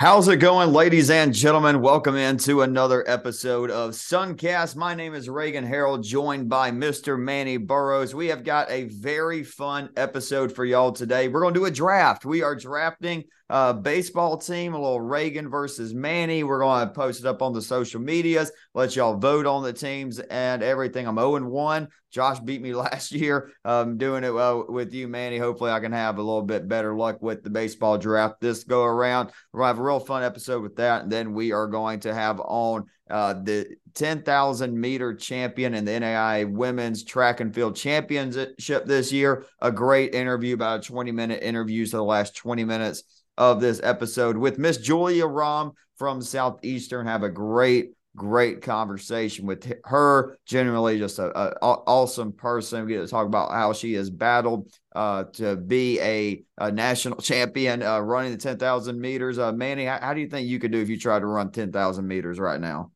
How's it going, ladies and gentlemen? Welcome into another episode of Suncast. My name is Reagan Harold, joined by Mr. Manny Burrows. We have got a very fun episode for y'all today. We're going to do a draft. We are drafting a baseball team, a little Reagan versus Manny. We're going to post it up on the social medias, let y'all vote on the teams and everything. I'm 0 1. Josh beat me last year. Um, doing it well with you, Manny. Hopefully, I can have a little bit better luck with the baseball draft this go around. We're gonna have a real fun episode with that, and then we are going to have on uh, the 10,000 meter champion and the NAI Women's Track and Field Championship this year. A great interview, about a 20 minute interview, so the last 20 minutes of this episode with Miss Julia Rohm from Southeastern. Have a great great conversation with her. Generally, just a, a, awesome person. We get to talk about how she has battled uh, to be a, a national champion uh, running the ten thousand meters. Uh, Manny, how, how, do you think you could do if you tried to run ten thousand meters right now?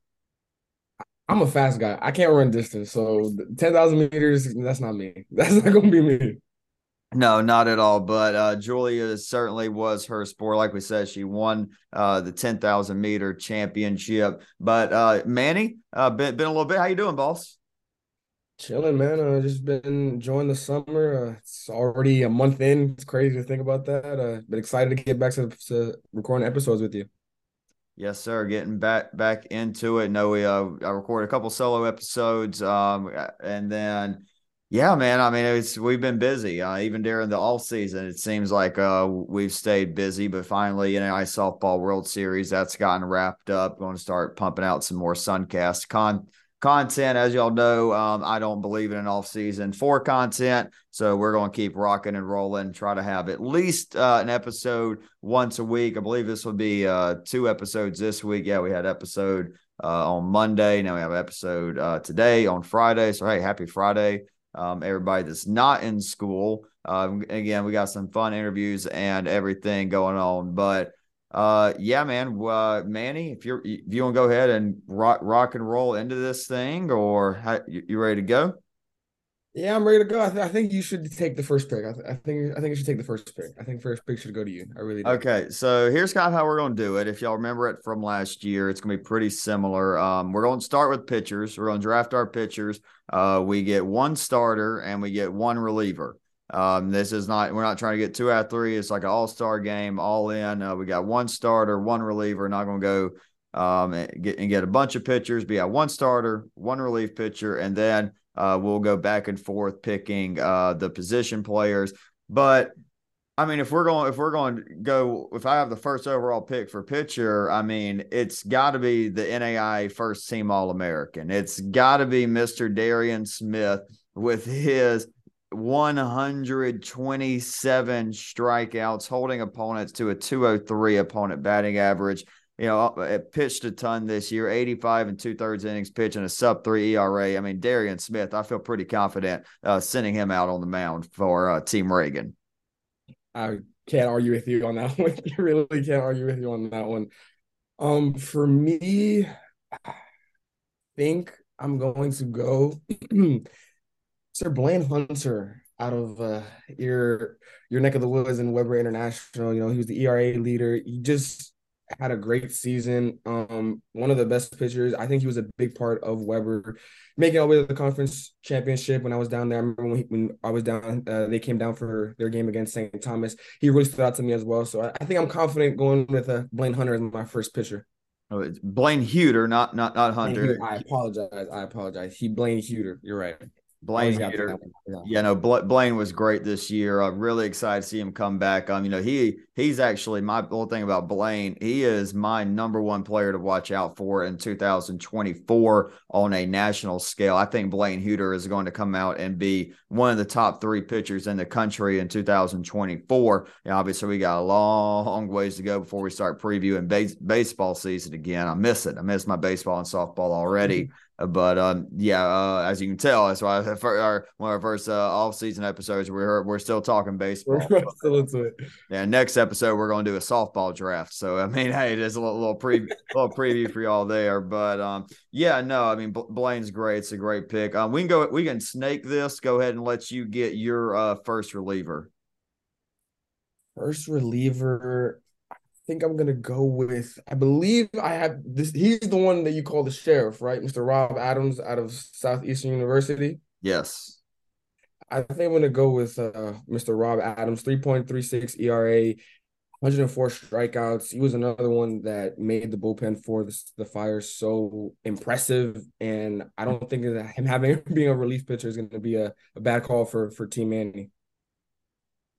I'm a fast guy. I can't run distance, so ten thousand meters. That's not me. That's not gonna be me. No, not at all. But uh, Julia certainly was her sport. Like we said, she won uh, the ten thousand meter championship. But uh, Manny, uh, been been a little bit. How you doing, boss? Chilling, man. Uh, just been enjoying the summer. Uh, it's already a month in. It's crazy to think about that. Uh, but excited to get back to, to recording episodes with you. Yes, sir. Getting back back into it. No, we uh, I recorded a couple solo episodes, um, and then yeah, man. I mean, it's we've been busy. Uh, even during the off season, it seems like uh, we've stayed busy. But finally, you know, I softball World Series that's gotten wrapped up. Going to start pumping out some more Suncast con content. As y'all know, um, I don't believe in an off season for content, so we're going to keep rocking and rolling. Try to have at least uh, an episode once a week. I believe this will be uh, two episodes this week. Yeah, we had episode uh, on Monday. Now we have episode uh, today on Friday. So hey, happy Friday um, everybody that's not in school. Um, again, we got some fun interviews and everything going on. But uh, yeah, man, uh, Manny, if you're if you want to go ahead and rock rock and roll into this thing, or how, you, you ready to go? Yeah, I'm ready to go. I, th- I, think you should take the first pick. I, th- I, think I think you should take the first pick. I think first pick should go to you. I really do. Okay, so here's kind of how we're going to do it. If y'all remember it from last year, it's going to be pretty similar. Um, we're going to start with pitchers. We're going to draft our pitchers. Uh, we get one starter and we get one reliever. Um, this is not we're not trying to get two out of three. It's like an all star game, all in. Uh, we got one starter, one reliever. Not going to go um and get and get a bunch of pitchers. But yeah, one starter, one relief pitcher, and then uh, we'll go back and forth picking uh, the position players. But I mean, if we're going, if we're going to go, if I have the first overall pick for pitcher, I mean, it's got to be the NAIA first team All American. It's got to be Mr. Darian Smith with his 127 strikeouts, holding opponents to a 203 opponent batting average you know, uh, pitched a ton this year, 85 and two thirds innings pitching a sub three ERA. I mean, Darian Smith, I feel pretty confident uh, sending him out on the mound for uh, Team Reagan. I can't argue with you on that one. you really can't argue with you on that one. Um, for me, I think I'm going to go Sir Blaine Hunter out of uh, your your neck of the woods in Webber International. You know, he was the ERA leader. He just had a great season. Um, one of the best pitchers. I think he was a big part of Webber making all the way to the conference championship when I was down there. I remember when, he, when I was down, uh, they came down for their game against St. Thomas. He really stood out to me as well. So I, I think I'm confident going with uh, Blaine Hunter as my first pitcher. Oh, it's Blaine Huter, not not not Hunter. I apologize. I apologize. He Blaine Huter. You're right. Blaine Peter, yeah. yeah, no, Blaine was great this year. I'm really excited to see him come back. Um, you know, he he's actually my whole thing about Blaine. He is my number one player to watch out for in 2024 on a national scale. I think Blaine Huter is going to come out and be one of the top three pitchers in the country in 2024. And obviously, we got a long ways to go before we start previewing base, baseball season again. I miss it. I miss my baseball and softball already. Mm-hmm. But um, yeah, uh, as you can tell, that's why for our one of our first uh, off season episodes, we're we're still talking baseball. We're still into it. Yeah, next episode we're going to do a softball draft. So I mean, hey, there's a little, little preview, little preview for y'all there. But um, yeah, no, I mean Blaine's great. It's a great pick. Um, we can go, we can snake this. Go ahead and let you get your uh first reliever. First reliever, think I'm gonna go with. I believe I have this. He's the one that you call the sheriff, right, Mr. Rob Adams out of Southeastern University. Yes. I think I'm gonna go with uh, Mr. Rob Adams, 3.36 ERA, 104 strikeouts. He was another one that made the bullpen for the, the Fire so impressive, and I don't think that him having being a relief pitcher is going to be a, a bad call for for Team Manny.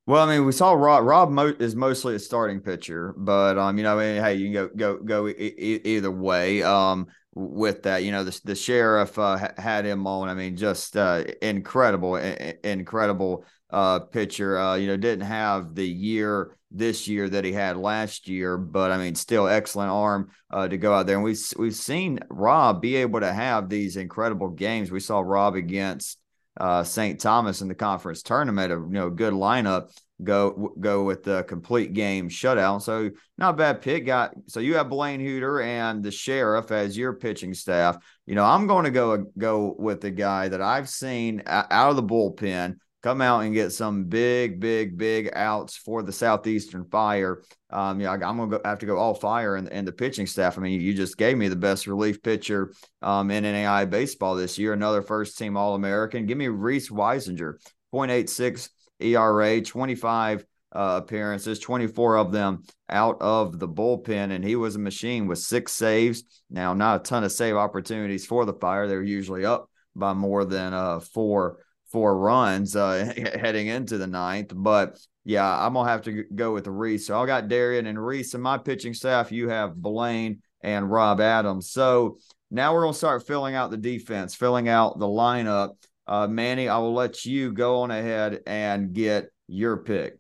Well, I mean, we saw Rob. Rob mo- is mostly a starting pitcher, but um, you know, I hey, you can go go go e- e- either way. Um, with that, you know, the the sheriff uh, had him on. I mean, just uh, incredible, incredible uh pitcher. Uh, you know, didn't have the year this year that he had last year, but I mean, still excellent arm uh, to go out there. And we've we've seen Rob be able to have these incredible games. We saw Rob against uh, St. Thomas in the conference tournament, a you know good lineup go go with the complete game shutout. So not bad pick. Got so you have Blaine Huter and the sheriff as your pitching staff. You know I'm going to go go with the guy that I've seen out of the bullpen come out and get some big, big, big outs for the Southeastern Fire. Um, yeah, I'm gonna go, have to go all fire and, and the pitching staff. I mean, you just gave me the best relief pitcher um, in NAI baseball this year. Another first team All American. Give me Reese Weisinger, 0.86 ERA, 25 uh, appearances, 24 of them out of the bullpen, and he was a machine with six saves. Now, not a ton of save opportunities for the Fire. They're usually up by more than uh, four four runs uh, heading into the ninth. But yeah, I'm gonna have to go with Reese. So I got Darian and Reese and my pitching staff. You have Blaine and Rob Adams. So now we're gonna start filling out the defense, filling out the lineup. Uh, Manny, I will let you go on ahead and get your pick.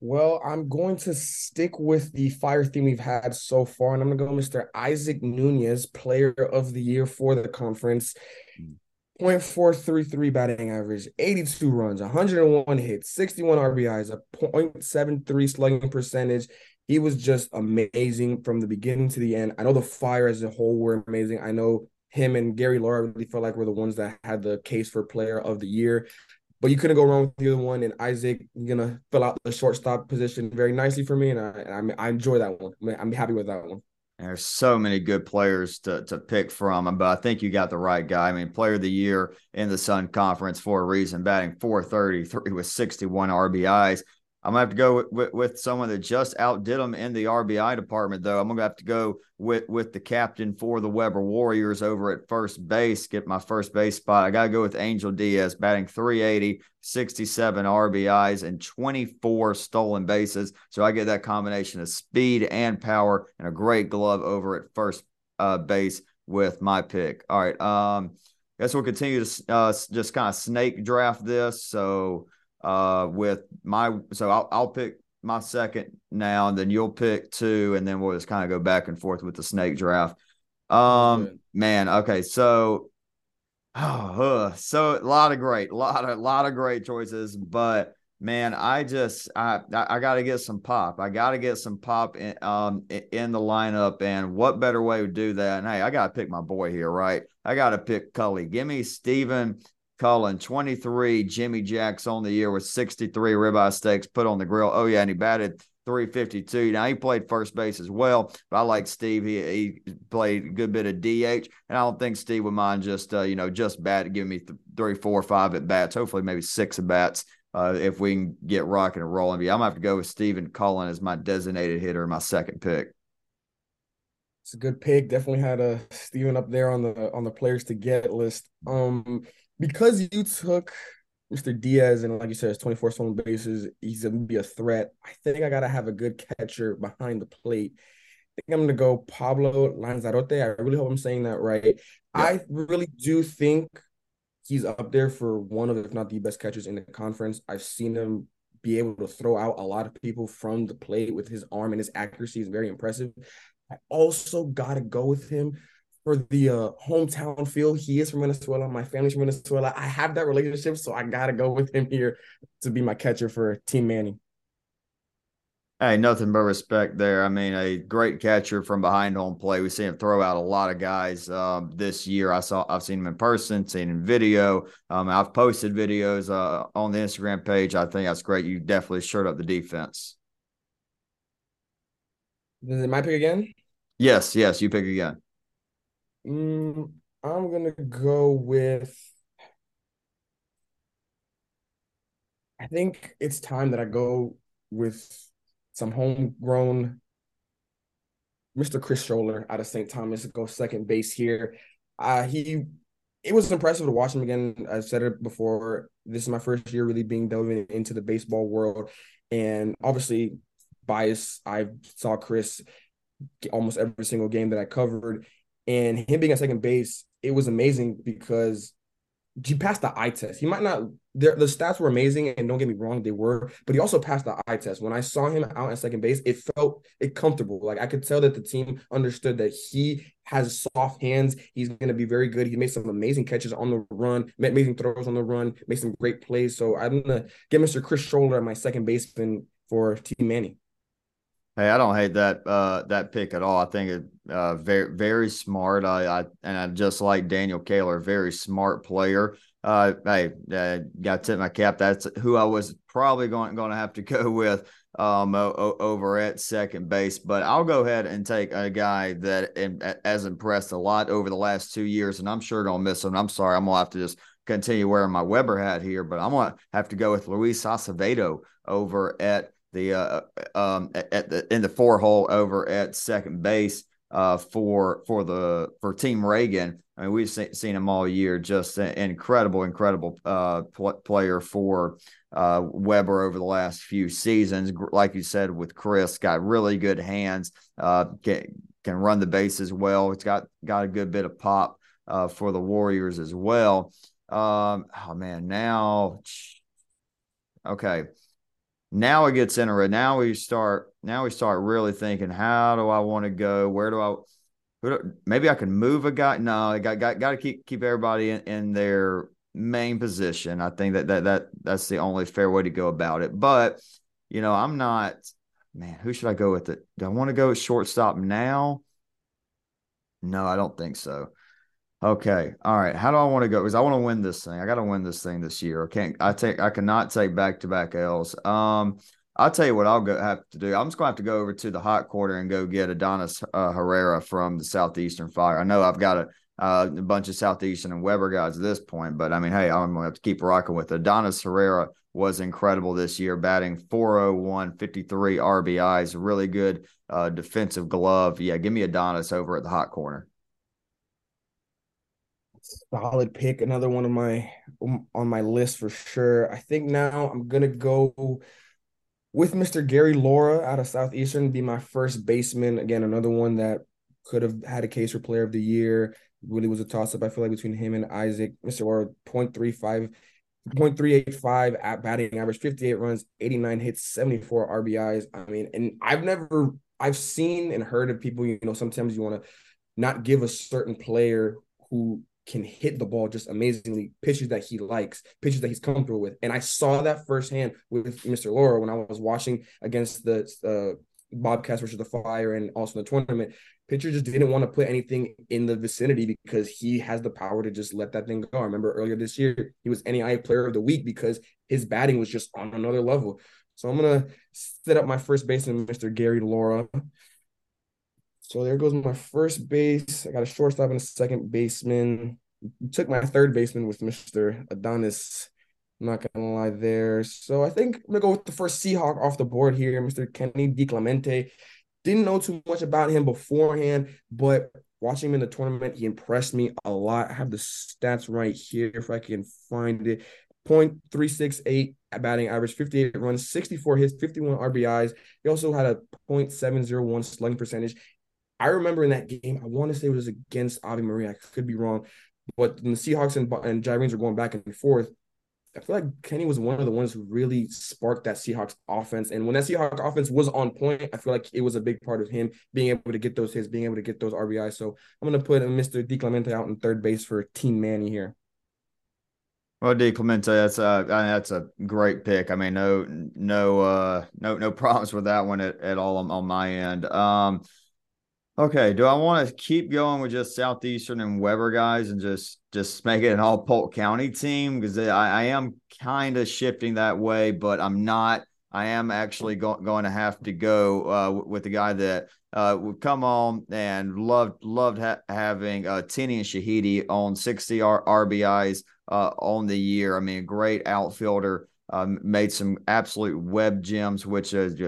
Well, I'm going to stick with the fire theme we've had so far, and I'm going to go Mr. Isaac Nunez, player of the year for the conference. Hmm. 0.433 batting average, 82 runs, 101 hits, 61 RBIs, a 0.73 slugging percentage. He was just amazing from the beginning to the end. I know the Fire as a whole were amazing. I know him and Gary Laura really felt like were the ones that had the case for player of the year. But you couldn't go wrong with the other one. And Isaac gonna fill out the shortstop position very nicely for me, and I I, I enjoy that one. I'm happy with that one. There's so many good players to, to pick from, but I think you got the right guy. I mean, player of the year in the Sun Conference for a reason, batting 433 with 61 RBIs. I'm gonna have to go with, with, with, someone that just outdid them in the RBI department, though. I'm gonna have to go with with the captain for the Webber Warriors over at first base. Get my first base spot. I gotta go with Angel Diaz, batting 380, 67 RBIs, and 24 stolen bases. So I get that combination of speed and power, and a great glove over at first uh, base with my pick. All right. Um, guess we'll continue to uh, just kind of snake draft this. So uh, with my so I'll, I'll pick my second now, and then you'll pick two, and then we'll just kind of go back and forth with the snake draft. Um, man, okay, so oh, so a lot of great, a lot of lot of great choices, but man, I just I I, got to get some pop. I got to get some pop in um in the lineup, and what better way to do that? And hey, I got to pick my boy here, right? I got to pick Cully. Give me Stephen Cullen, 23. Jimmy Jacks on the year with 63 ribeye steaks put on the grill. Oh, yeah. And he batted 352. Now, he played first base as well, but I like Steve. He, he played a good bit of DH, and I don't think Steve would mind just, uh, you know, just bat giving me th- three, four, five at bats, hopefully maybe six at bats. Uh, if we can get rocking and rolling, I'm gonna have to go with Stephen Cullen as my designated hitter, my second pick. It's a good pick. Definitely had a Stephen up there on the on the players to get list. Um, because you took Mr. Diaz and like you said, it's 24 stolen bases, he's gonna be a threat. I think I gotta have a good catcher behind the plate. I think I'm gonna go Pablo Lanzarote. I really hope I'm saying that right. Yeah. I really do think he's up there for one of, if not the best catchers in the conference. I've seen him be able to throw out a lot of people from the plate with his arm and his accuracy is very impressive. I also gotta go with him for the uh, hometown feel. He is from Venezuela. My family's from Venezuela. I have that relationship, so I gotta go with him here to be my catcher for Team Manny. Hey, nothing but respect there. I mean, a great catcher from behind home play. We see him throw out a lot of guys um, this year. I saw, I've seen him in person, seen him in video. Um, I've posted videos uh, on the Instagram page. I think that's great. You definitely shirt up the defense. Is it my pick again? Yes, yes, you pick again. Mm, I'm gonna go with. I think it's time that I go with some homegrown Mr. Chris Scholler out of St. Thomas to go second base here. Uh, he it was impressive to watch him again. I've said it before. This is my first year really being delving into the baseball world, and obviously, bias. I saw Chris almost every single game that I covered, and him being at second base, it was amazing because he passed the eye test. He might not. The stats were amazing, and don't get me wrong, they were. But he also passed the eye test. When I saw him out at second base, it felt it comfortable. Like I could tell that the team understood that he has soft hands. He's going to be very good. He made some amazing catches on the run, made amazing throws on the run, made some great plays. So I'm gonna get Mr. Chris Scholler at my second baseman for Team Manny. Hey, I don't hate that uh, that pick at all. I think it uh, very very smart. I, I and I just like Daniel Kaler, very smart player. Uh, hey, uh, got to tip my cap. That's who I was probably going going to have to go with um, o- over at second base. But I'll go ahead and take a guy that has impressed a lot over the last two years, and I'm sure gonna miss him. I'm sorry, I'm gonna have to just continue wearing my Webber hat here, but I'm gonna have to go with Luis Acevedo over at the uh, um, at the in the four hole over at second base uh, for for the for Team Reagan. I mean, we've seen, seen him all year. Just an incredible, incredible uh, pl- player for uh, Webber over the last few seasons. Like you said, with Chris, got really good hands. Uh, can can run the bases well. It's got got a good bit of pop uh, for the Warriors as well. Um, oh man, now okay now it gets interesting. Now we start. Now we start really thinking, how do I want to go? Where do I? maybe I can move a guy. No, I got got, got to keep keep everybody in, in their main position. I think that that that that's the only fair way to go about it. But you know, I'm not. Man, who should I go with? It. Do I want to go shortstop now? No, I don't think so. Okay. All right. How do I want to go? Because I want to win this thing. I got to win this thing this year. I can't. I take. I cannot take back to back L's. Um, I'll tell you what I'll go have to do. I'm just going to have to go over to the hot corner and go get Adonis uh, Herrera from the Southeastern Fire. I know I've got a, uh, a bunch of Southeastern and Webber guys at this point, but I mean, hey, I'm going to have to keep rocking with Adonis Herrera. Was incredible this year, batting 401, 53 RBIs, really good uh, defensive glove. Yeah, give me Adonis over at the hot corner solid pick. Another one of my um, on my list for sure. I think now I'm gonna go with Mr. Gary Laura out of Southeastern. Be my first baseman. Again, another one that could have had a case for Player of the Year. Really was a toss up. I feel like between him and Isaac. Mr. Laura 0.35. 0.385 at batting average, 58 runs, 89 hits, 74 RBIs. I mean, and I've never I've seen and heard of people, you know, sometimes you want to not give a certain player who can hit the ball just amazingly, pitches that he likes, pitches that he's comfortable with. And I saw that firsthand with Mr. Laura when I was watching against the uh, Bobcats versus the Fire and also the tournament. Pitcher just didn't want to put anything in the vicinity because he has the power to just let that thing go. I remember earlier this year, he was NAIA player of the week because his batting was just on another level. So I'm gonna set up my first base baseman, Mr. Gary Laura. So there goes my first base. I got a shortstop and a second baseman. Took my third baseman with Mr. Adonis. I'm not gonna lie there. So I think I'm gonna go with the first Seahawk off the board here, Mr. Kenny DiClemente. Didn't know too much about him beforehand, but watching him in the tournament, he impressed me a lot. I have the stats right here if I can find it. 0.368 batting average, 58 runs, 64 hits, 51 RBIs. He also had a 0.701 slugging percentage. I remember in that game, I want to say it was against Ave Maria. I could be wrong, but the Seahawks and and were going back and forth, I feel like Kenny was one of the ones who really sparked that Seahawks offense. And when that Seahawks offense was on point, I feel like it was a big part of him being able to get those hits, being able to get those RBI. So I'm going to put Mr. DiClemente out in third base for Team Manny here. Well, DiClemente, that's a that's a great pick. I mean, no no uh no no problems with that one at, at all on, on my end. Um, Okay, do I want to keep going with just Southeastern and Webber guys and just just make it an all Polk County team because I, I am kind of shifting that way, but I'm not I am actually go- going to have to go uh, with the guy that uh, would come on and loved loved ha- having uh, Tenny and Shahidi on 60 R- RBIs uh, on the year. I mean, great outfielder. Um, made some absolute web gems, which is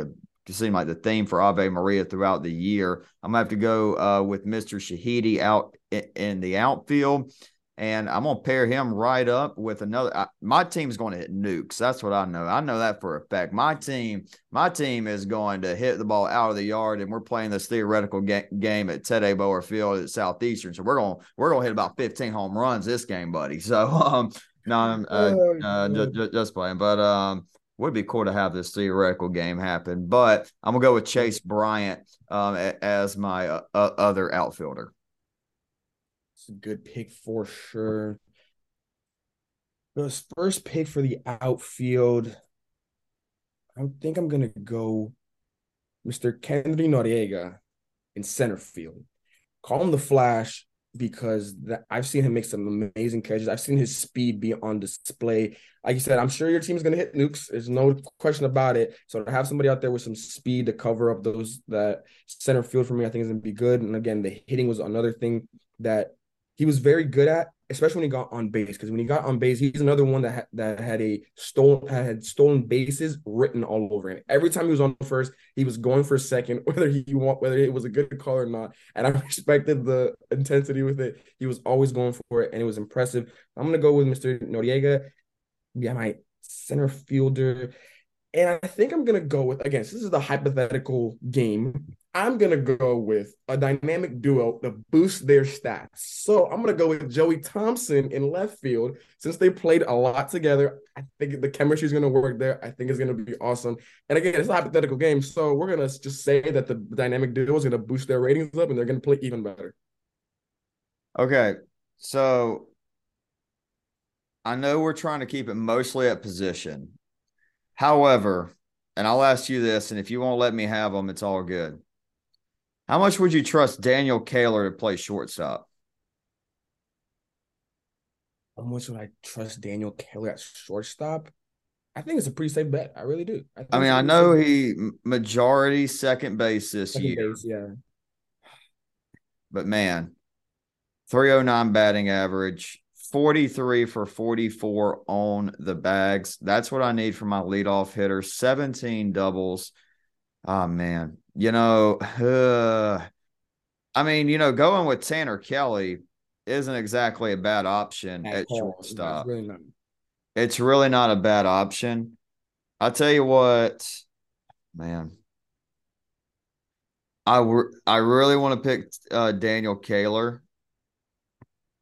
just seem like the theme for Ave Maria throughout the year. I'm gonna have to go uh, with Mr. Shahidi out in, in the outfield and I'm gonna pair him right up with another. I, my team's going to hit nukes. That's what I know. I know that for a fact. My team, my team is going to hit the ball out of the yard, and we're playing this theoretical ga- game at Teddy Boer Field at Southeastern. So we're gonna we're to hit about 15 home runs this game, buddy. So um, no, I'm uh, oh, uh, just, just playing, but um. Would be cool to have this theoretical game happen, but I'm gonna go with Chase Bryant um, as my uh, other outfielder It's a good pick for sure. The first pick for the outfield, I think I'm gonna go Mr. Kennedy Noriega in center field. Call him the Flash because that, I've seen him make some amazing catches. I've seen his speed be on display. Like you said, I'm sure your team's gonna hit nukes. There's no question about it. So to have somebody out there with some speed to cover up those that center field for me, I think is gonna be good. And again, the hitting was another thing that he was very good at, especially when he got on base. Because when he got on base, he's another one that ha- that had a stolen had stolen bases written all over him. Every time he was on first, he was going for second, whether he want whether it was a good call or not. And I respected the intensity with it. He was always going for it, and it was impressive. I'm gonna go with Mr. Noriega. Yeah, my center fielder. And I think I'm gonna go with again. this is the hypothetical game. I'm gonna go with a dynamic duo to boost their stats. So I'm gonna go with Joey Thompson in left field since they played a lot together. I think the chemistry is gonna work there. I think it's gonna be awesome. And again, it's a hypothetical game, so we're gonna just say that the dynamic duo is gonna boost their ratings up and they're gonna play even better. Okay, so I know we're trying to keep it mostly at position, However, and I'll ask you this, and if you won't let me have them, it's all good. How much would you trust Daniel Kaler to play shortstop? How much would I trust Daniel Kaler at shortstop? I think it's a pretty safe bet. I really do. I, I mean, I know he majority second base this second year. Base, yeah. But man, 309 batting average, 43 for 44 on the bags. That's what I need for my leadoff hitter. 17 doubles. Oh, man. You know, uh, I mean, you know, going with Tanner Kelly isn't exactly a bad option at, at shortstop. Really not. It's really not a bad option. I'll tell you what, man. I, re- I really want to pick uh, Daniel Kaler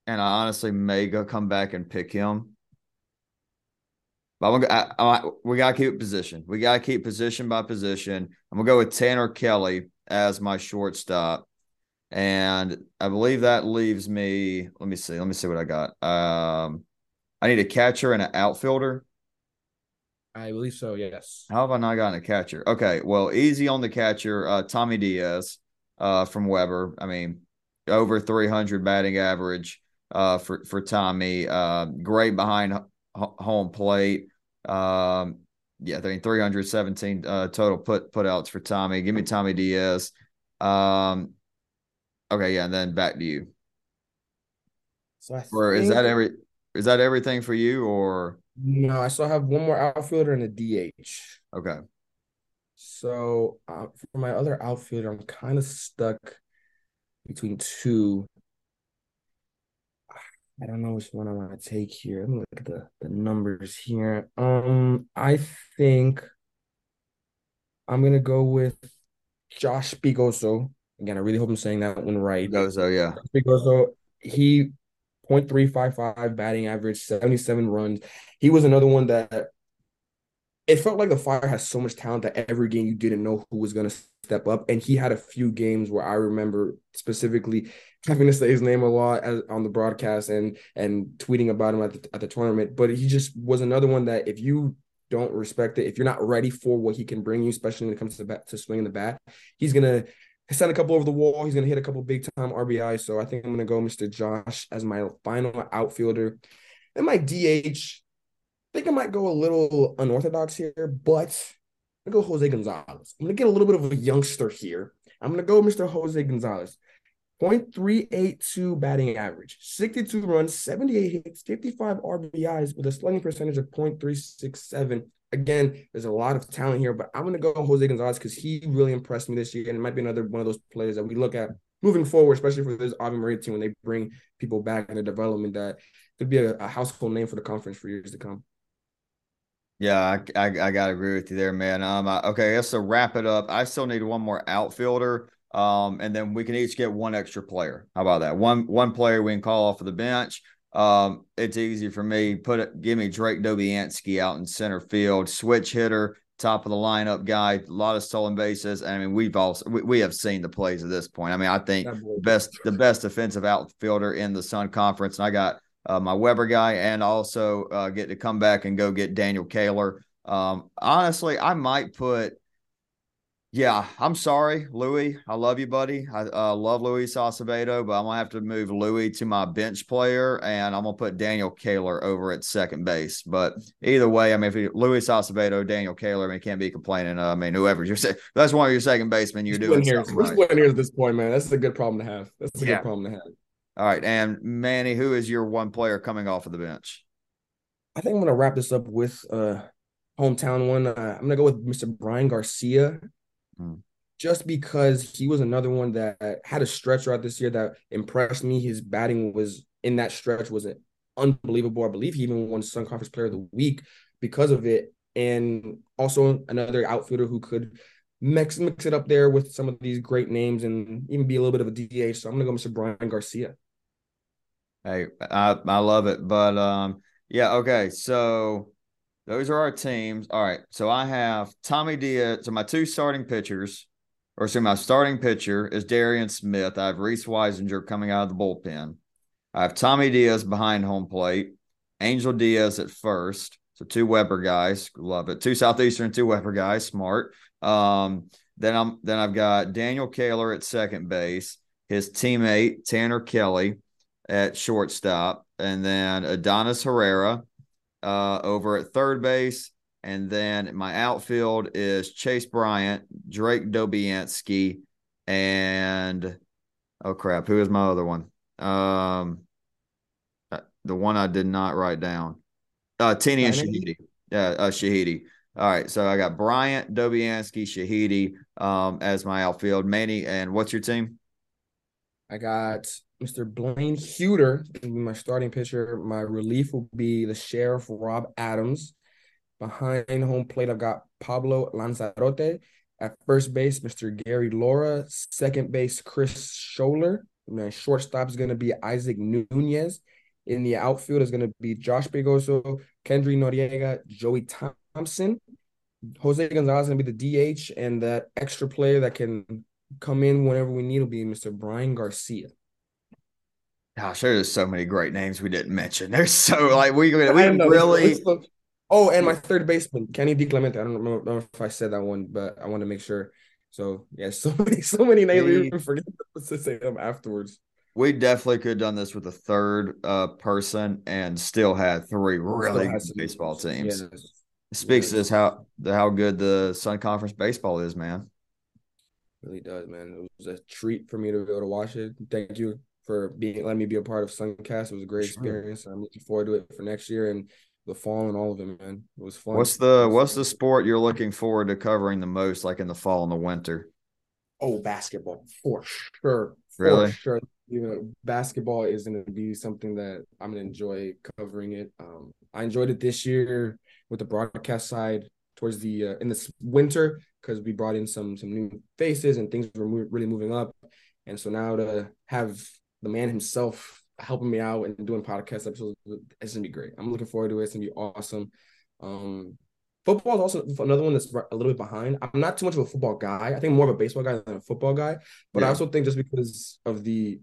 and I honestly may go come back and pick him. But I'm gonna, I, I, we gotta keep position. We gotta keep position by position. I'm gonna go with Tanner Kelly as my shortstop, and I believe that leaves me. Let me see. Let me see what I got. Um, I need a catcher and an outfielder. I believe so. Yes. How have I not gotten a catcher? Okay. Well, easy on the catcher. Uh, Tommy Diaz, uh, from Webber. I mean, over 300 batting average uh, for for Tommy. Uh, great behind h- home plate. Um, yeah, I think 317 uh, total put put outs for Tommy. Give me Tommy Diaz. Um, okay, yeah, and then back to you. So I or is that every is that everything for you or no? I still have one more outfielder and a DH. Okay. So uh, for my other outfielder, I'm kind of stuck between two. I don't know which one I want to take here. Let me look at the, the numbers here. Um, I think I'm gonna go with Josh Spigoso. Again, I really hope I'm saying that one right. Spigoso, yeah. Spigoso, he 0.355 batting average, 77 runs. He was another one that it felt like the Fire has so much talent that every game you didn't know who was going to step up. And he had a few games where I remember specifically having to say his name a lot as, on the broadcast and and tweeting about him at the, at the tournament. But he just was another one that if you don't respect it, if you're not ready for what he can bring you, especially when it comes to bat, to swinging the bat, he's gonna send a couple over the wall. He's gonna hit a couple big time RBI. So I think I'm gonna go Mr. Josh as my final outfielder. And my DH, I think I might go a little unorthodox here, but I'm gonna go Jose Gonzalez. I'm gonna get a little bit of a youngster here. I'm gonna go Mr. Jose Gonzalez. 0.382 batting average, 62 runs, 78 hits, 55 RBIs with a slugging percentage of 0.367. Again, there's a lot of talent here, but I'm going to go Jose Gonzalez because he really impressed me this year. And it might be another one of those players that we look at moving forward, especially for this Ave Maria team when they bring people back in the development that could be a, a household name for the conference for years to come. Yeah, I, I, I gotta agree with you there, man. Um, I, okay, guess to wrap it up, I still need one more outfielder. Um, and then we can each get one extra player. How about that? One one player we can call off of the bench. Um, it's easy for me. Put it, give me Drake Dobianski out in center field, switch hitter, top of the lineup guy, a lot of stolen bases. I mean, we've all we, we have seen the plays at this point. I mean, I think best the best defensive outfielder in the Sun Conference. And I got uh, my Webber guy, and also uh, get to come back and go get Daniel Kaler. Um, honestly, I might put yeah, I'm sorry, Louis. I love you, buddy. I uh, love Luis Acevedo, but I'm gonna have to move Louis to my bench player, and I'm gonna put Daniel Kaler over at second base. But either way, I mean, if you, Luis Acevedo, Daniel Kaler, I mean, can't be complaining. Uh, I mean, whoever you're saying, that's one of your second basemen. You're doing here. We're splitting here at this point, man. That's a good problem to have. That's a yeah. good problem to have. All right, and Manny, who is your one player coming off of the bench? I think I'm gonna wrap this up with uh hometown one. Uh, I'm gonna go with Mr. Brian Garcia Mm. Just because he was another one that had a stretch throughout this year that impressed me. His batting was in that stretch was unbelievable. I believe he even won Sun Conference Player of the Week because of it. And also another outfielder who could mix mix it up there with some of these great names and even be a little bit of a DH. So I'm gonna go Mr. Brian Garcia. Hey, I I love it, but um, yeah, okay. So those are our teams. All right. So I have Tommy Diaz. So my two starting pitchers, or so my starting pitcher is Darian Smith. I have Reese Weisinger coming out of the bullpen. I have Tommy Diaz behind home plate, Angel Diaz at first. So two Webber guys, love it. Two Southeastern, two Webber guys, smart. Um, then I'm then I've got Daniel Kaler at second base, his teammate Tanner Kelly at shortstop, and then Adonis Herrera uh, over at third base. And then my outfield is Chase Bryant, Drake Dobianski, and oh crap, who is my other one? Um, uh, the one I did not write down. Uh, Tini and Shahidi. Yeah, uh, Shahidi. All right, so I got Bryant, Dobianski, Shahidi um, as my outfield. Manny, and what's your team? I got Mr. Blaine Huter will be my starting pitcher. My relief will be the sheriff Rob Adams. Behind home plate, I've got Pablo Lanzarote. At first base, Mr. Gary Laura. Second base, Chris Scholler. My shortstop is going to be Isaac Nunez. In the outfield is going to be Josh Pegoso, Kendry Noriega, Joey Thompson. Jose Gonzalez is going to be the DH, and that extra player that can come in whenever we need will be Mr. Brian Garcia. Gosh, there's so many great names we didn't mention. There's so like we we really. Oh, and my third baseman, Kenny DiClemente. I don't remember if I said that one, but I want to make sure. So yeah, so many, so many names. We forget to say them afterwards. We definitely could have done this with a third uh, person and still had three really good baseball teams. It speaks yes. to this how how good the Sun Conference baseball is, man. Really does, man. It was a treat for me to be able to watch it. Thank you for being letting me be a part of Suncast. It was a great sure. experience. I'm looking forward to it for next year and the fall and all of it, man. It was fun. What's the what's the sport you're looking forward to covering the most, like in the fall and the winter? Oh, basketball for sure. For really? sure. You know, basketball is going to be something that I'm going to enjoy covering it. Um, I enjoyed it this year with the broadcast side towards the uh, in this winter because we brought in some some new faces and things were mo- really moving up. And so now to have the man himself helping me out and doing podcast episodes. It's gonna be great. I'm looking forward to it. It's gonna be awesome. Um, football is also another one that's a little bit behind. I'm not too much of a football guy. I think more of a baseball guy than a football guy. But yeah. I also think just because of the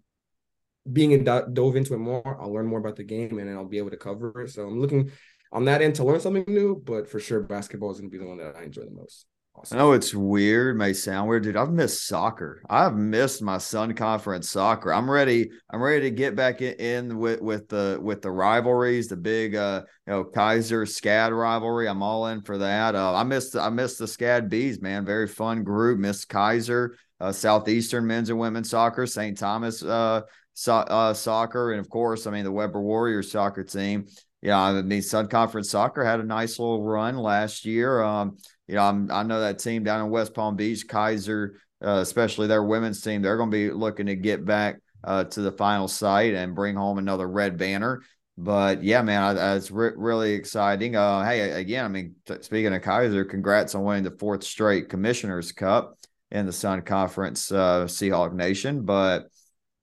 being in, dove into it more, I'll learn more about the game and then I'll be able to cover it. So I'm looking on that end to learn something new. But for sure, basketball is gonna be the one that I enjoy the most. Awesome. I know it's weird, may sound weird, dude. I've missed soccer. I've missed my Sun Conference soccer. I'm ready. I'm ready to get back in with with the with the rivalries, the big uh you know Keiser SCAD rivalry. I'm all in for that. Uh, I missed I missed the SCAD bees, man. Very fun group. Missed Keiser, uh, Southeastern men's and women's soccer, St. Thomas uh, so, uh, soccer, and of course, I mean the Webber Warriors soccer team. Yeah, I mean Sun Conference soccer had a nice little run last year. Um, you know, I'm, i know that team down in West Palm Beach, Keiser, uh, especially their women's team, they're going to be looking to get back uh, to the final site and bring home another red banner. But yeah, man, I, I, it's re- really exciting. Uh, hey, again, I mean, t- speaking of Keiser, congrats on winning the fourth straight Commissioner's Cup in the Sun Conference uh, Seahawk Nation. But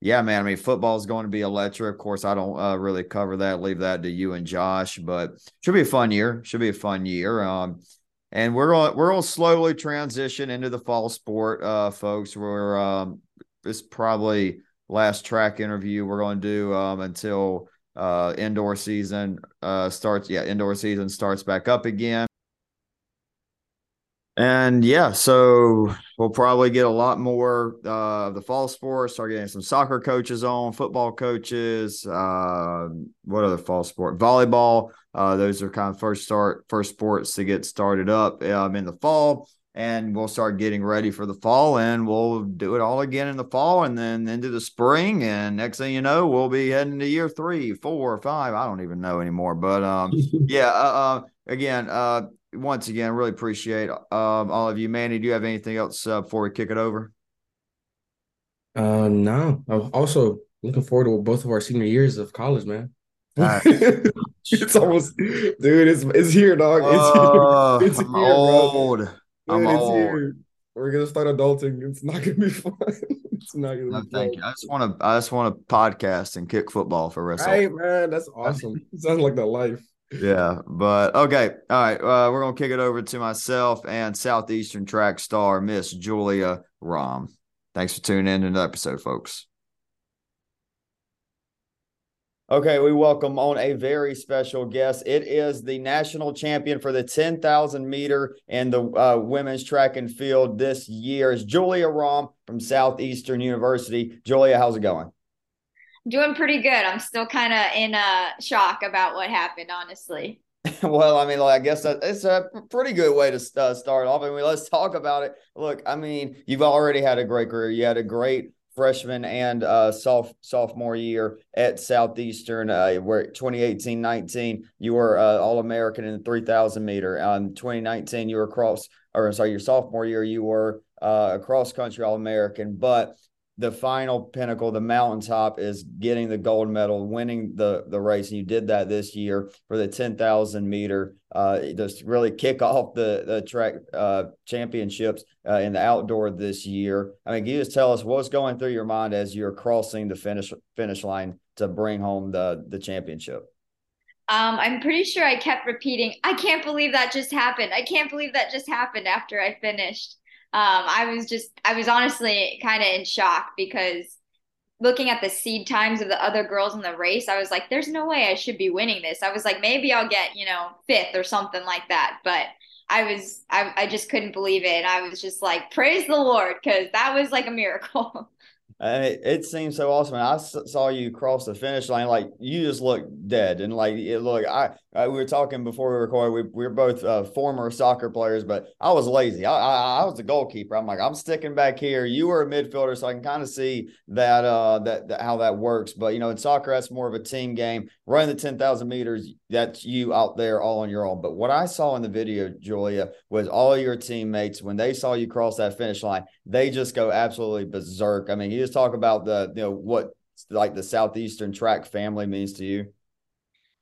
yeah, man, I mean, football is going to be electric. Of course, I don't uh, really cover that. Leave that to you and Josh. But should be a fun year. Should be a fun year. Um, and we're going we're to slowly transition into the fall sport, uh, folks. We're um, this probably last track interview we're going to do um, until uh, indoor season uh, starts. Yeah, indoor season starts back up again. And yeah, so we'll probably get a lot more uh, of the fall sports. Start getting some soccer coaches on, football coaches. Uh, what other fall sport? Volleyball. Uh, those are kind of first start, first sports to get started up um, in the fall, and we'll start getting ready for the fall, and we'll do it all again in the fall, and then into the spring, and next thing you know, we'll be heading to year three, four, five. I don't even know anymore, but um, yeah. Uh, uh, again, uh, once again, really appreciate um, all of you. Manny, do you have anything else uh, before we kick it over? Uh, no. I'm also looking forward to both of our senior years of college, man. Right. it's almost, dude. It's it's here, dog. It's uh, here. It's I'm here, old. Dude, I'm it's old. Here. We're gonna start adulting. It's not gonna be fun. it's not gonna. No, be thank fun. you. I just want to. I just want to podcast and kick football for rest. Hey, man, that's awesome. sounds like the life yeah, but okay. All right. Uh, we're to kick it over to myself and Southeastern track star, Miss Julia Rohm. Thanks for tuning in to the episode, folks. Okay, we welcome on a very special guest. It is the national champion for the 10,000 meter and the uh, women's track and field this year is Julia Rohm from Southeastern University. Julia, how's it going? Doing pretty good. I'm still kind of in a shock about what happened, honestly. well, I mean, like, I guess that it's a pretty good way to uh, start off. I mean, let's talk about it. Look, I mean, you've already had a great career. You had a great freshman and uh, soph- sophomore year at Southeastern, uh, where 2018 19, you were uh, All American in the 3000 meter. Um, 2019, you were cross, or sorry, your sophomore year, you were uh, a cross country All American. But the final pinnacle, the mountaintop, is getting the gold medal, winning the the race, and you did that this year for the ten thousand meter. Uh, just really kick off the the track uh, championships uh, in the outdoor this year. I mean, can you just tell us what's going through your mind as you're crossing the finish finish line to bring home the the championship? Um, I'm pretty sure I kept repeating, I can't believe that just happened. I can't believe that just happened after I finished um, I was just, I was honestly kind of in shock because looking at the seed times of the other girls in the race, I was like, there's no way I should be winning this. I was like, maybe I'll get, you know, fifth or something like that. But I was, I, I just couldn't believe it. I was just like, praise the Lord, because that was like a miracle. It, it seems so awesome. And I saw you cross the finish line, like you just look dead. And like, look, I, I, we were talking before we recorded. We, we were both uh, former soccer players, but I was lazy. I, I, I was a goalkeeper. I'm like, I'm sticking back here. You were a midfielder, so I can kind of see that, uh, that, that how that works. But you know, in soccer, that's more of a team game. Running the ten thousand meters, that's you out there all on your own. But what I saw in the video, Julia, was all your teammates when they saw you cross that finish line, they just go absolutely berserk. I mean, you just talk about the you know what like the southeastern track family means to you.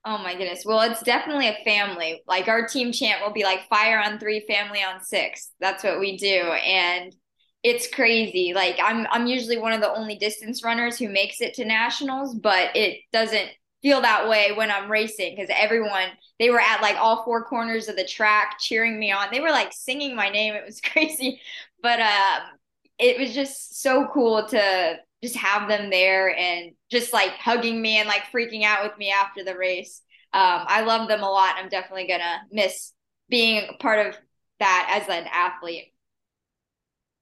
Oh my goodness. Well, it's definitely a family. Like our team chant will be like fire on three, family on six. That's what we do. And it's crazy. Like I'm I'm usually one of the only distance runners who makes it to nationals, but it doesn't feel that way when I'm racing because everyone they were at like all four corners of the track cheering me on. They were like singing my name. It was crazy. But um it was just so cool to just have them there and just like hugging me and like freaking out with me after the race. Um, I love them a lot. I'm definitely gonna miss being part of that as an athlete.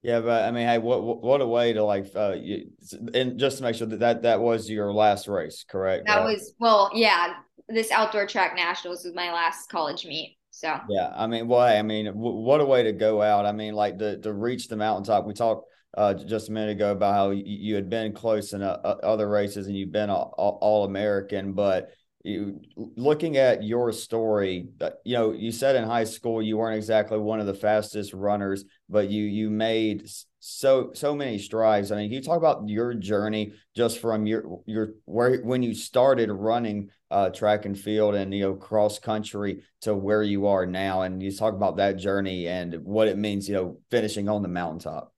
Yeah, but I mean, hey, what what a way to like, uh, you, and just to make sure that that, that was your last race, correct? That right? was well, yeah. This outdoor track nationals was my last college meet. So yeah, I mean, well, I mean, w- what a way to go out. I mean, like to to reach the mountaintop. We talked uh, just a minute ago about how you, you had been close in uh, other races and you've been all, all American, but you looking at your story uh, you know you said in high school you weren't exactly one of the fastest runners but you you made so so many strides i mean you talk about your journey just from your your where when you started running uh, track and field and you know cross country to where you are now and you talk about that journey and what it means you know finishing on the mountaintop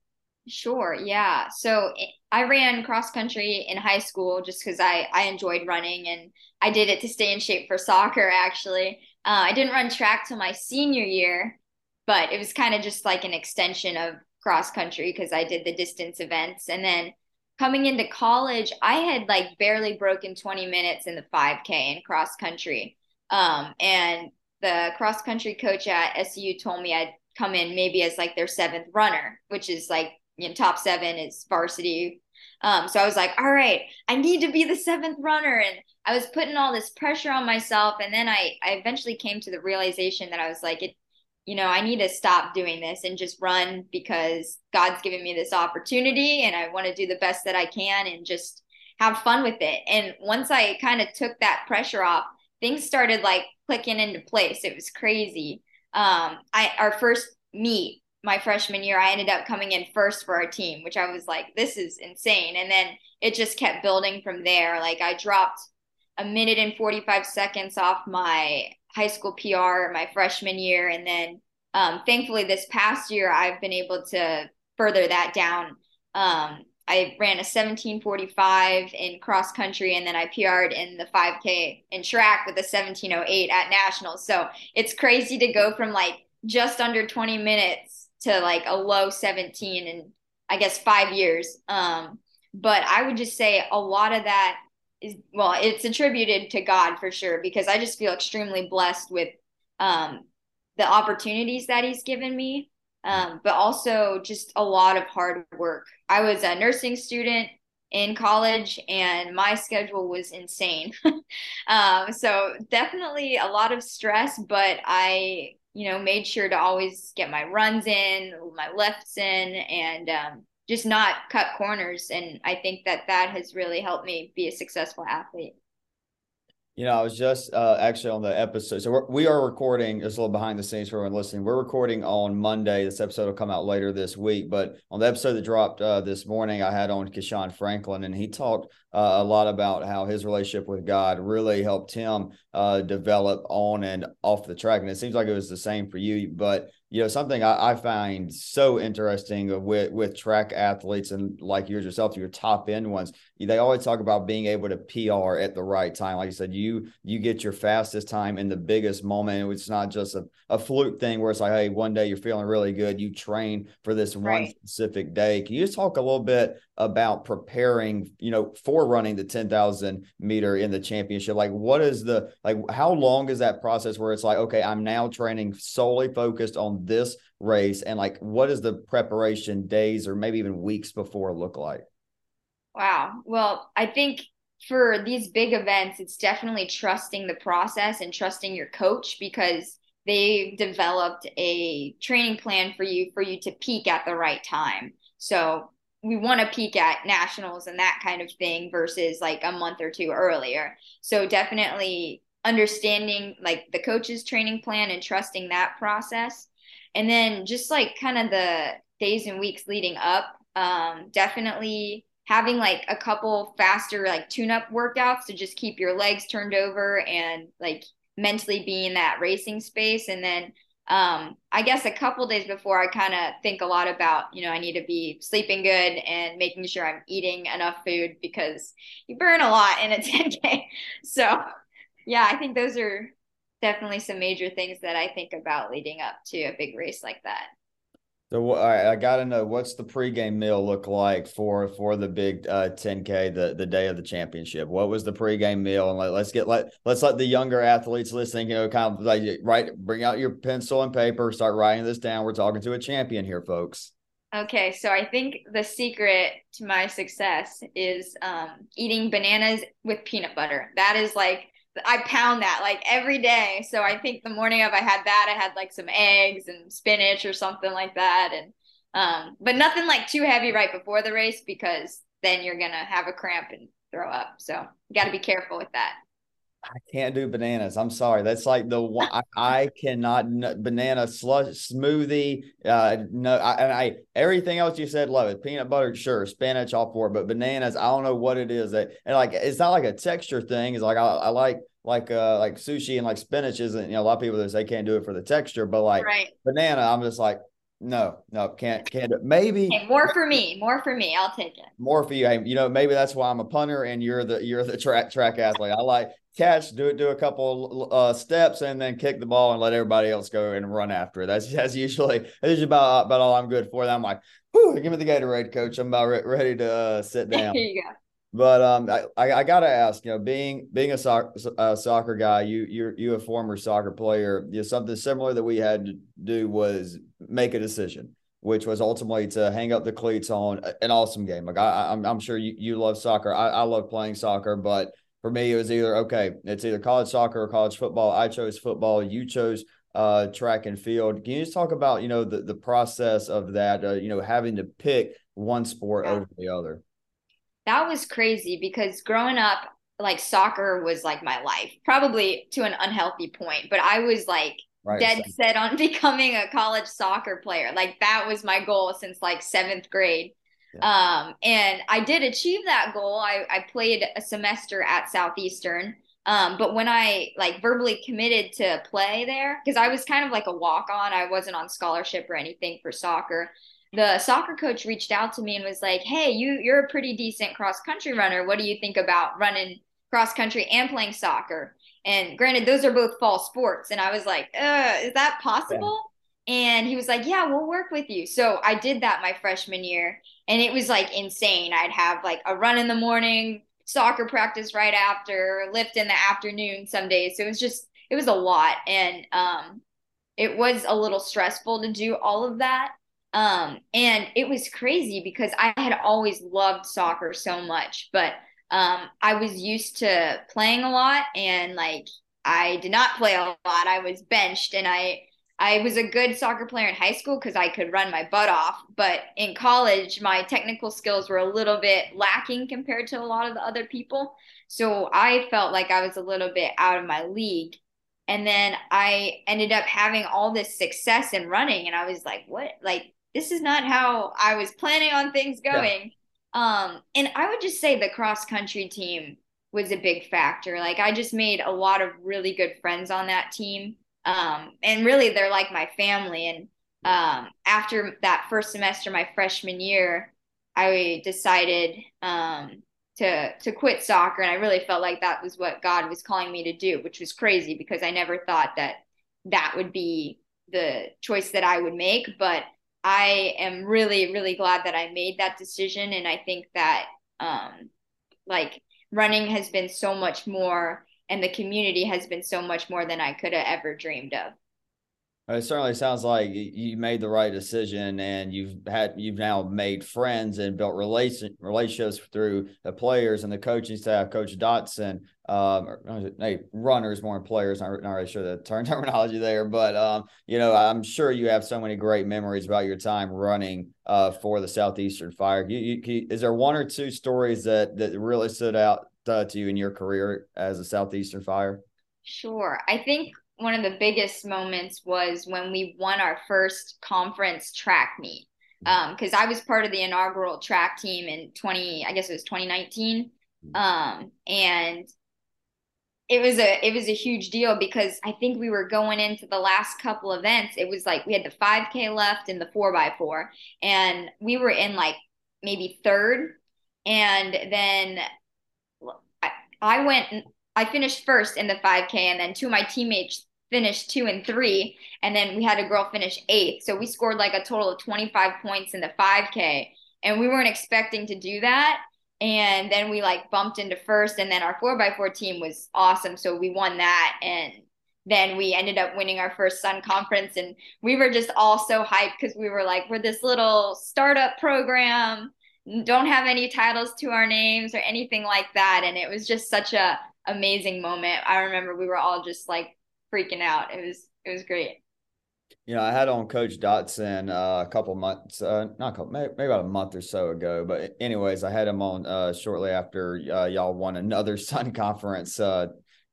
Sure. Yeah. So I ran cross country in high school just because I, I enjoyed running and I did it to stay in shape for soccer, actually. Uh, I didn't run track till my senior year, but it was kind of just like an extension of cross country because I did the distance events. And then coming into college, I had like barely broken 20 minutes in the 5K in cross country. Um, and the cross country coach at SU told me I'd come in maybe as like their seventh runner, which is like you know, top seven is varsity. Um, so I was like, all right, I need to be the seventh runner. And I was putting all this pressure on myself. And then I, I eventually came to the realization that I was like, it, you know, I need to stop doing this and just run because God's given me this opportunity and I want to do the best that I can and just have fun with it. And once I kind of took that pressure off, things started like clicking into place. It was crazy. Um, I, our first meet, my freshman year, I ended up coming in first for our team, which I was like, this is insane. And then it just kept building from there. Like I dropped a minute and 45 seconds off my high school PR my freshman year. And then um, thankfully, this past year, I've been able to further that down. Um, I ran a 1745 in cross country and then I PR'd in the 5K in track with a 1708 at nationals. So it's crazy to go from like just under 20 minutes to like a low 17 in I guess five years. Um, but I would just say a lot of that is well, it's attributed to God for sure because I just feel extremely blessed with um, the opportunities that He's given me, um, but also just a lot of hard work. I was a nursing student in college and my schedule was insane. um, so definitely a lot of stress, but I you know, made sure to always get my runs in, my lifts in, and um, just not cut corners. And I think that that has really helped me be a successful athlete. You know, I was just uh, actually on the episode. So we're, we are recording. Just a little behind the scenes for everyone listening. We're recording on Monday. This episode will come out later this week. But on the episode that dropped uh, this morning, I had on Kishan Franklin, and he talked uh, a lot about how his relationship with God really helped him uh, develop on and off the track. And it seems like it was the same for you. But you know something I, I, find so interesting with with track athletes and like yours yourself your top end ones they always talk about being able to pr at the right time like you said you you get your fastest time in the biggest moment it's not just a, a fluke thing where it's like hey one day you're feeling really good you train for this right. one specific day can you just talk a little bit about preparing, you know, for running the 10,000 meter in the championship? Like, what is the, like, how long is that process where it's like, okay, I'm now training solely focused on this race? And like, what is the preparation days or maybe even weeks before look like? Wow. Well, I think for these big events, it's definitely trusting the process and trusting your coach because they've developed a training plan for you for you to peak at the right time. So we want to peak at nationals and that kind of thing versus like a month or two earlier. So definitely understanding like the coach's training plan and trusting that process. And then just like kind of the days and weeks leading up, um, definitely having like a couple faster like tune up workouts to just keep your legs turned over and like mentally be in that racing space. And then um, I guess a couple days before, I kind of think a lot about, you know, I need to be sleeping good and making sure I'm eating enough food because you burn a lot in a 10K. So, yeah, I think those are definitely some major things that I think about leading up to a big race like that. So I got to know what's the pregame meal look like for for the big uh, 10K the the day of the championship. What was the pregame meal? And let, us get let let's let the younger athletes listening, you know, kind of like write bring out your pencil and paper, start writing this down. We're talking to a champion here, folks. Okay, so I think the secret to my success is um, eating bananas with peanut butter. That is like I pound that like every day. So I think the morning of I had that, I had like some eggs and spinach or something like that. And um, but nothing like too heavy right before the race because then you're gonna have a cramp and throw up. So you gotta be careful with that. I can't do bananas. I'm sorry. That's like the one I, I cannot banana slush smoothie. Uh, no, I, and I everything else you said, love it. Peanut butter, sure. Spinach, all for it. But bananas, I don't know what it is that and like it's not like a texture thing. It's like I, I like like uh like sushi and like spinach isn't you know a lot of people that say can't do it for the texture, but like right. banana, I'm just like no, no, can't, can't do it. Maybe okay, more for me, more for me. I'll take it. More for you. Hey, you know, maybe that's why I'm a punter and you're the you're the track track athlete. I like catch, do it, do a couple uh, steps, and then kick the ball and let everybody else go and run after it. That's that's usually that's usually about about all I'm good for. Then I'm like, Whew, give me the Gatorade, coach. I'm about re- ready to uh, sit down. Here you go. But um, I, I, I gotta ask, you know, being being a soccer a soccer guy, you you you a former soccer player, you know, something similar that we had to do was make a decision, which was ultimately to hang up the cleats on an awesome game. Like I, I'm I'm sure you you love soccer. I, I love playing soccer, but for me, it was either okay, it's either college soccer or college football. I chose football. You chose uh, track and field. Can you just talk about you know the the process of that? Uh, you know, having to pick one sport yeah. over the other that was crazy because growing up, like soccer was like my life, probably to an unhealthy point, but I was like right. dead set on becoming a college soccer player. Like that was my goal since like seventh grade. Yeah. Um, and I did achieve that goal. I, I played a semester at Southeastern. Um, but when I like verbally committed to play there, because I was kind of like a walk on, I wasn't on scholarship or anything for soccer the soccer coach reached out to me and was like, "Hey, you you're a pretty decent cross country runner. What do you think about running cross country and playing soccer?" And granted, those are both fall sports, and I was like, uh, "Is that possible?" And he was like, "Yeah, we'll work with you." So I did that my freshman year, and it was like insane. I'd have like a run in the morning, soccer practice right after, lift in the afternoon some days. So it was just it was a lot, and um, it was a little stressful to do all of that um, and it was crazy because I had always loved soccer so much, but um, I was used to playing a lot and like I did not play a lot. I was benched and I I was a good soccer player in high school because I could run my butt off, but in college my technical skills were a little bit lacking compared to a lot of the other people. So I felt like I was a little bit out of my league. And then I ended up having all this success in running and I was like, what? Like this is not how I was planning on things going. Yeah. Um, and I would just say the cross country team was a big factor. Like I just made a lot of really good friends on that team. Um, and really they're like my family. And um, after that first semester, my freshman year, I decided um, to to quit soccer, and I really felt like that was what God was calling me to do, which was crazy because I never thought that that would be the choice that I would make. But I am really, really glad that I made that decision. And I think that, um, like, running has been so much more, and the community has been so much more than I could have ever dreamed of. It certainly sounds like you made the right decision, and you've had you've now made friends and built relation relationships through the players and the coaching staff, Coach Dotson. Um, hey, runners more than players. Not, not really sure the term terminology there, but um, you know, I'm sure you have so many great memories about your time running uh, for the Southeastern Fire. You, you, is there one or two stories that that really stood out uh, to you in your career as a Southeastern Fire? Sure. I think one of the biggest moments was when we won our first conference track meet. Because um, I was part of the inaugural track team in 20, I guess it was 2019. Um, and it was a it was a huge deal because I think we were going into the last couple events. It was like we had the 5K left and the four by four, and we were in like maybe third. And then I, went I finished first in the 5K, and then two of my teammates finished two and three, and then we had a girl finish eighth. So we scored like a total of 25 points in the 5K, and we weren't expecting to do that. And then we like bumped into first, and then our four by four team was awesome. So we won that, and then we ended up winning our first Sun Conference, and we were just all so hyped because we were like, we're this little startup program, don't have any titles to our names or anything like that, and it was just such a amazing moment. I remember we were all just like freaking out. It was it was great. You know, I had on Coach Dotson uh, a couple months, uh, not couple, maybe, maybe, about a month or so ago. But anyways, I had him on uh, shortly after uh, y'all won another Sun Conference uh,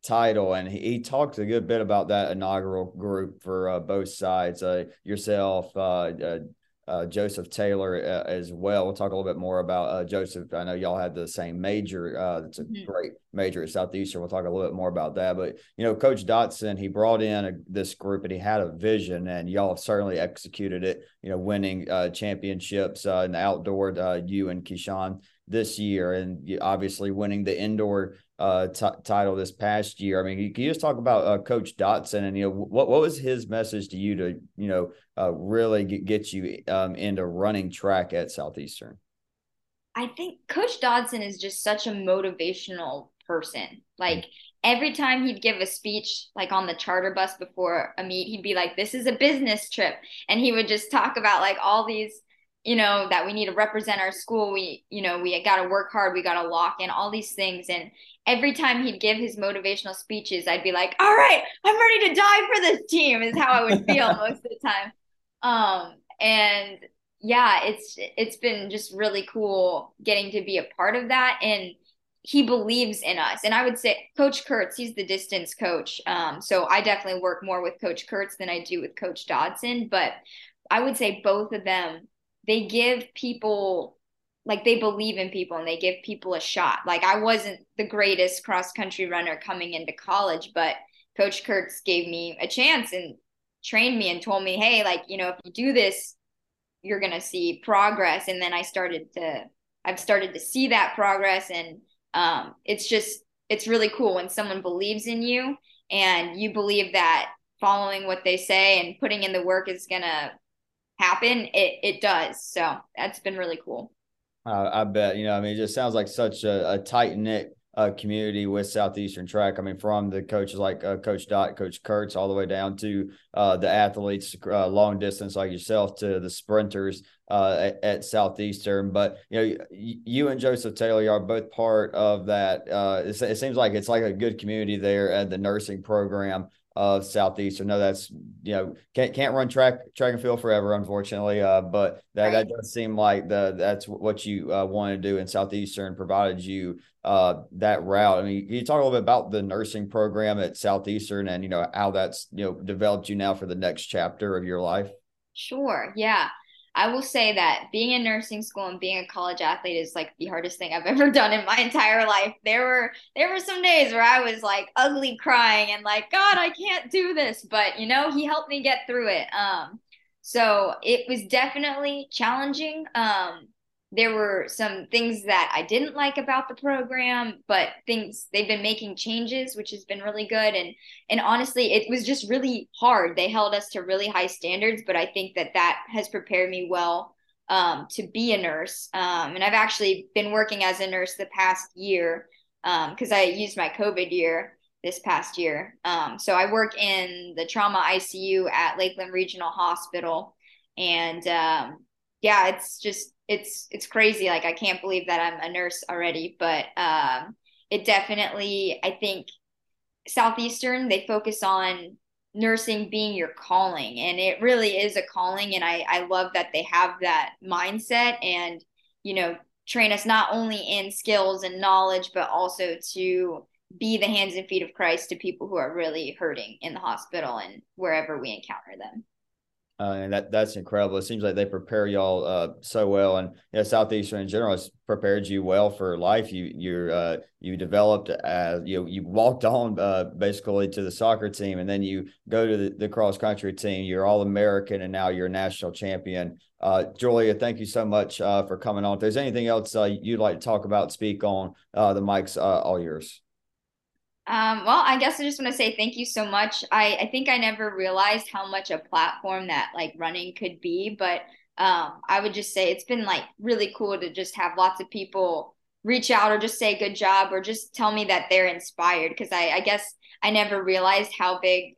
title, and he, he, talked a good bit about that inaugural group for uh, both sides. yourself, uh, Joseph Taylor uh, as well. We'll talk a little bit more about uh, Joseph. I know y'all had the same major. Uh, it's a mm-hmm. great major at Southeastern. We'll talk a little bit more about that. But you know, Coach Dotson, he brought in a, this group and he had a vision, and y'all have certainly executed it. You know, winning uh, championships uh, in the outdoor. you and Keyshawn this year, and obviously winning the indoor uh, t- title this past year. I mean, can you just talk about uh, Coach Dotson and you know what what was his message to you to you know uh, really get, get you um, into running track at Southeastern? I think Coach Dodson is just such a motivational person. Like every time he'd give a speech, like on the charter bus before a meet, he'd be like, "This is a business trip," and he would just talk about like all these you know that we need to represent our school. We you know we got to work hard we got to lock in all these things. And every time he'd give his motivational speeches i'd be like all right i'm ready to die for this team is how i would feel most of the time. Um and yeah it's it's been just really cool getting to be a part of that. And he believes in us. And i would say coach kurtz he's the distance coach. Um so i definitely work more with coach kurtz than i do with coach dodson. But i would say both of them they give people like they believe in people and they give people a shot. Like I wasn't the greatest cross country runner coming into college, but Coach Kurtz gave me a chance and trained me and told me, hey, like, you know, if you do this, you're gonna see progress. And then I started to I've started to see that progress and um it's just it's really cool when someone believes in you and you believe that following what they say and putting in the work is gonna happen, it it does. So that's been really cool. Uh, I bet you know. I mean, it just sounds like such a, a tight knit uh, community with Southeastern Track. I mean, from the coaches like uh, Coach Dot, Coach Kurtz, all the way down to uh, the athletes, uh, long distance like yourself, to the sprinters uh, at, at, Southeastern. But you know, you and Joseph Taylor are both part of that. It, it, seems like it's like a good community there at the nursing program of Southeastern. No, that's you know can't can't run track track and field forever, unfortunately. Uh, but that right. that does seem like the that's what you uh, want to do in Southeastern provided you uh, that route. I mean, can you talk a little bit about the nursing program at Southeastern and you know how that's you know developed you now for the next chapter of your life? Sure. Yeah. I will say that being in nursing school and being a college athlete is like the hardest thing I've ever done in my entire life. There were there were some days where I was like ugly crying and like God, I can't do this, but you know, he helped me get through it. Um so it was definitely challenging. Um there were some things that I didn't like about the program, but things they've been making changes, which has been really good. And and honestly, it was just really hard. They held us to really high standards, but I think that that has prepared me well um, to be a nurse. Um, and I've actually been working as a nurse the past year because um, I used my COVID year this past year. Um, so I work in the trauma ICU at Lakeland Regional Hospital, and um, yeah, it's just it's it's crazy. Like I can't believe that I'm a nurse already, but um, it definitely I think Southeastern they focus on nursing being your calling, and it really is a calling. And I I love that they have that mindset and you know train us not only in skills and knowledge, but also to be the hands and feet of Christ to people who are really hurting in the hospital and wherever we encounter them. Uh, and that that's incredible. It seems like they prepare y'all uh, so well, and you know, southeastern in general has prepared you well for life. You you uh, you developed as you you walked on uh, basically to the soccer team, and then you go to the, the cross country team. You're all American, and now you're a national champion. Uh, Julia, thank you so much uh, for coming on. If there's anything else you'd like to talk about, speak on, the mic's all yours. Um, well, I guess I just want to say thank you so much. I, I think I never realized how much a platform that like running could be, but um, I would just say it's been like really cool to just have lots of people reach out or just say good job or just tell me that they're inspired because I, I guess I never realized how big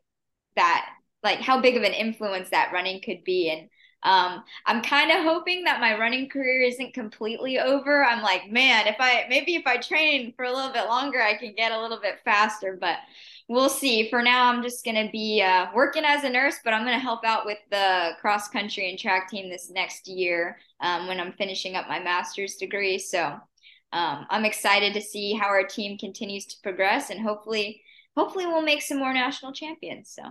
that like how big of an influence that running could be and um, I'm kind of hoping that my running career isn't completely over. I'm like, man, if I maybe if I train for a little bit longer, I can get a little bit faster, but we'll see. For now, I'm just going to be uh, working as a nurse, but I'm going to help out with the cross country and track team this next year um, when I'm finishing up my master's degree. So um, I'm excited to see how our team continues to progress and hopefully, hopefully we'll make some more national champions. So.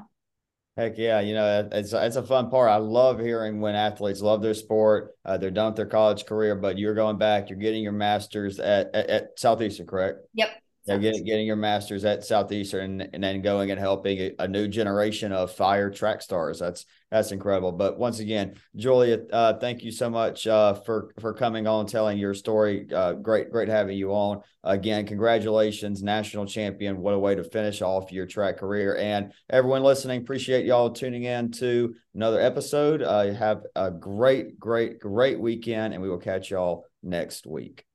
Heck yeah, you know it's it's a fun part. I love hearing when athletes love their sport. Uh, they're done with their college career, but you're going back. You're getting your master's at at, at Southeastern, correct? Yep. Yeah, getting getting your master's at Southeastern and, and then going and helping a, a, new generation of fire track stars. That's that's incredible. But once again, Julia, uh, thank you so much uh, for for coming on, telling your story. Uh, great, great having you on. Again, congratulations, national champion. What a way to finish off your track career. And everyone listening, appreciate y'all tuning in to another episode. Uh, have a great, great, great weekend, and we will catch y'all next week.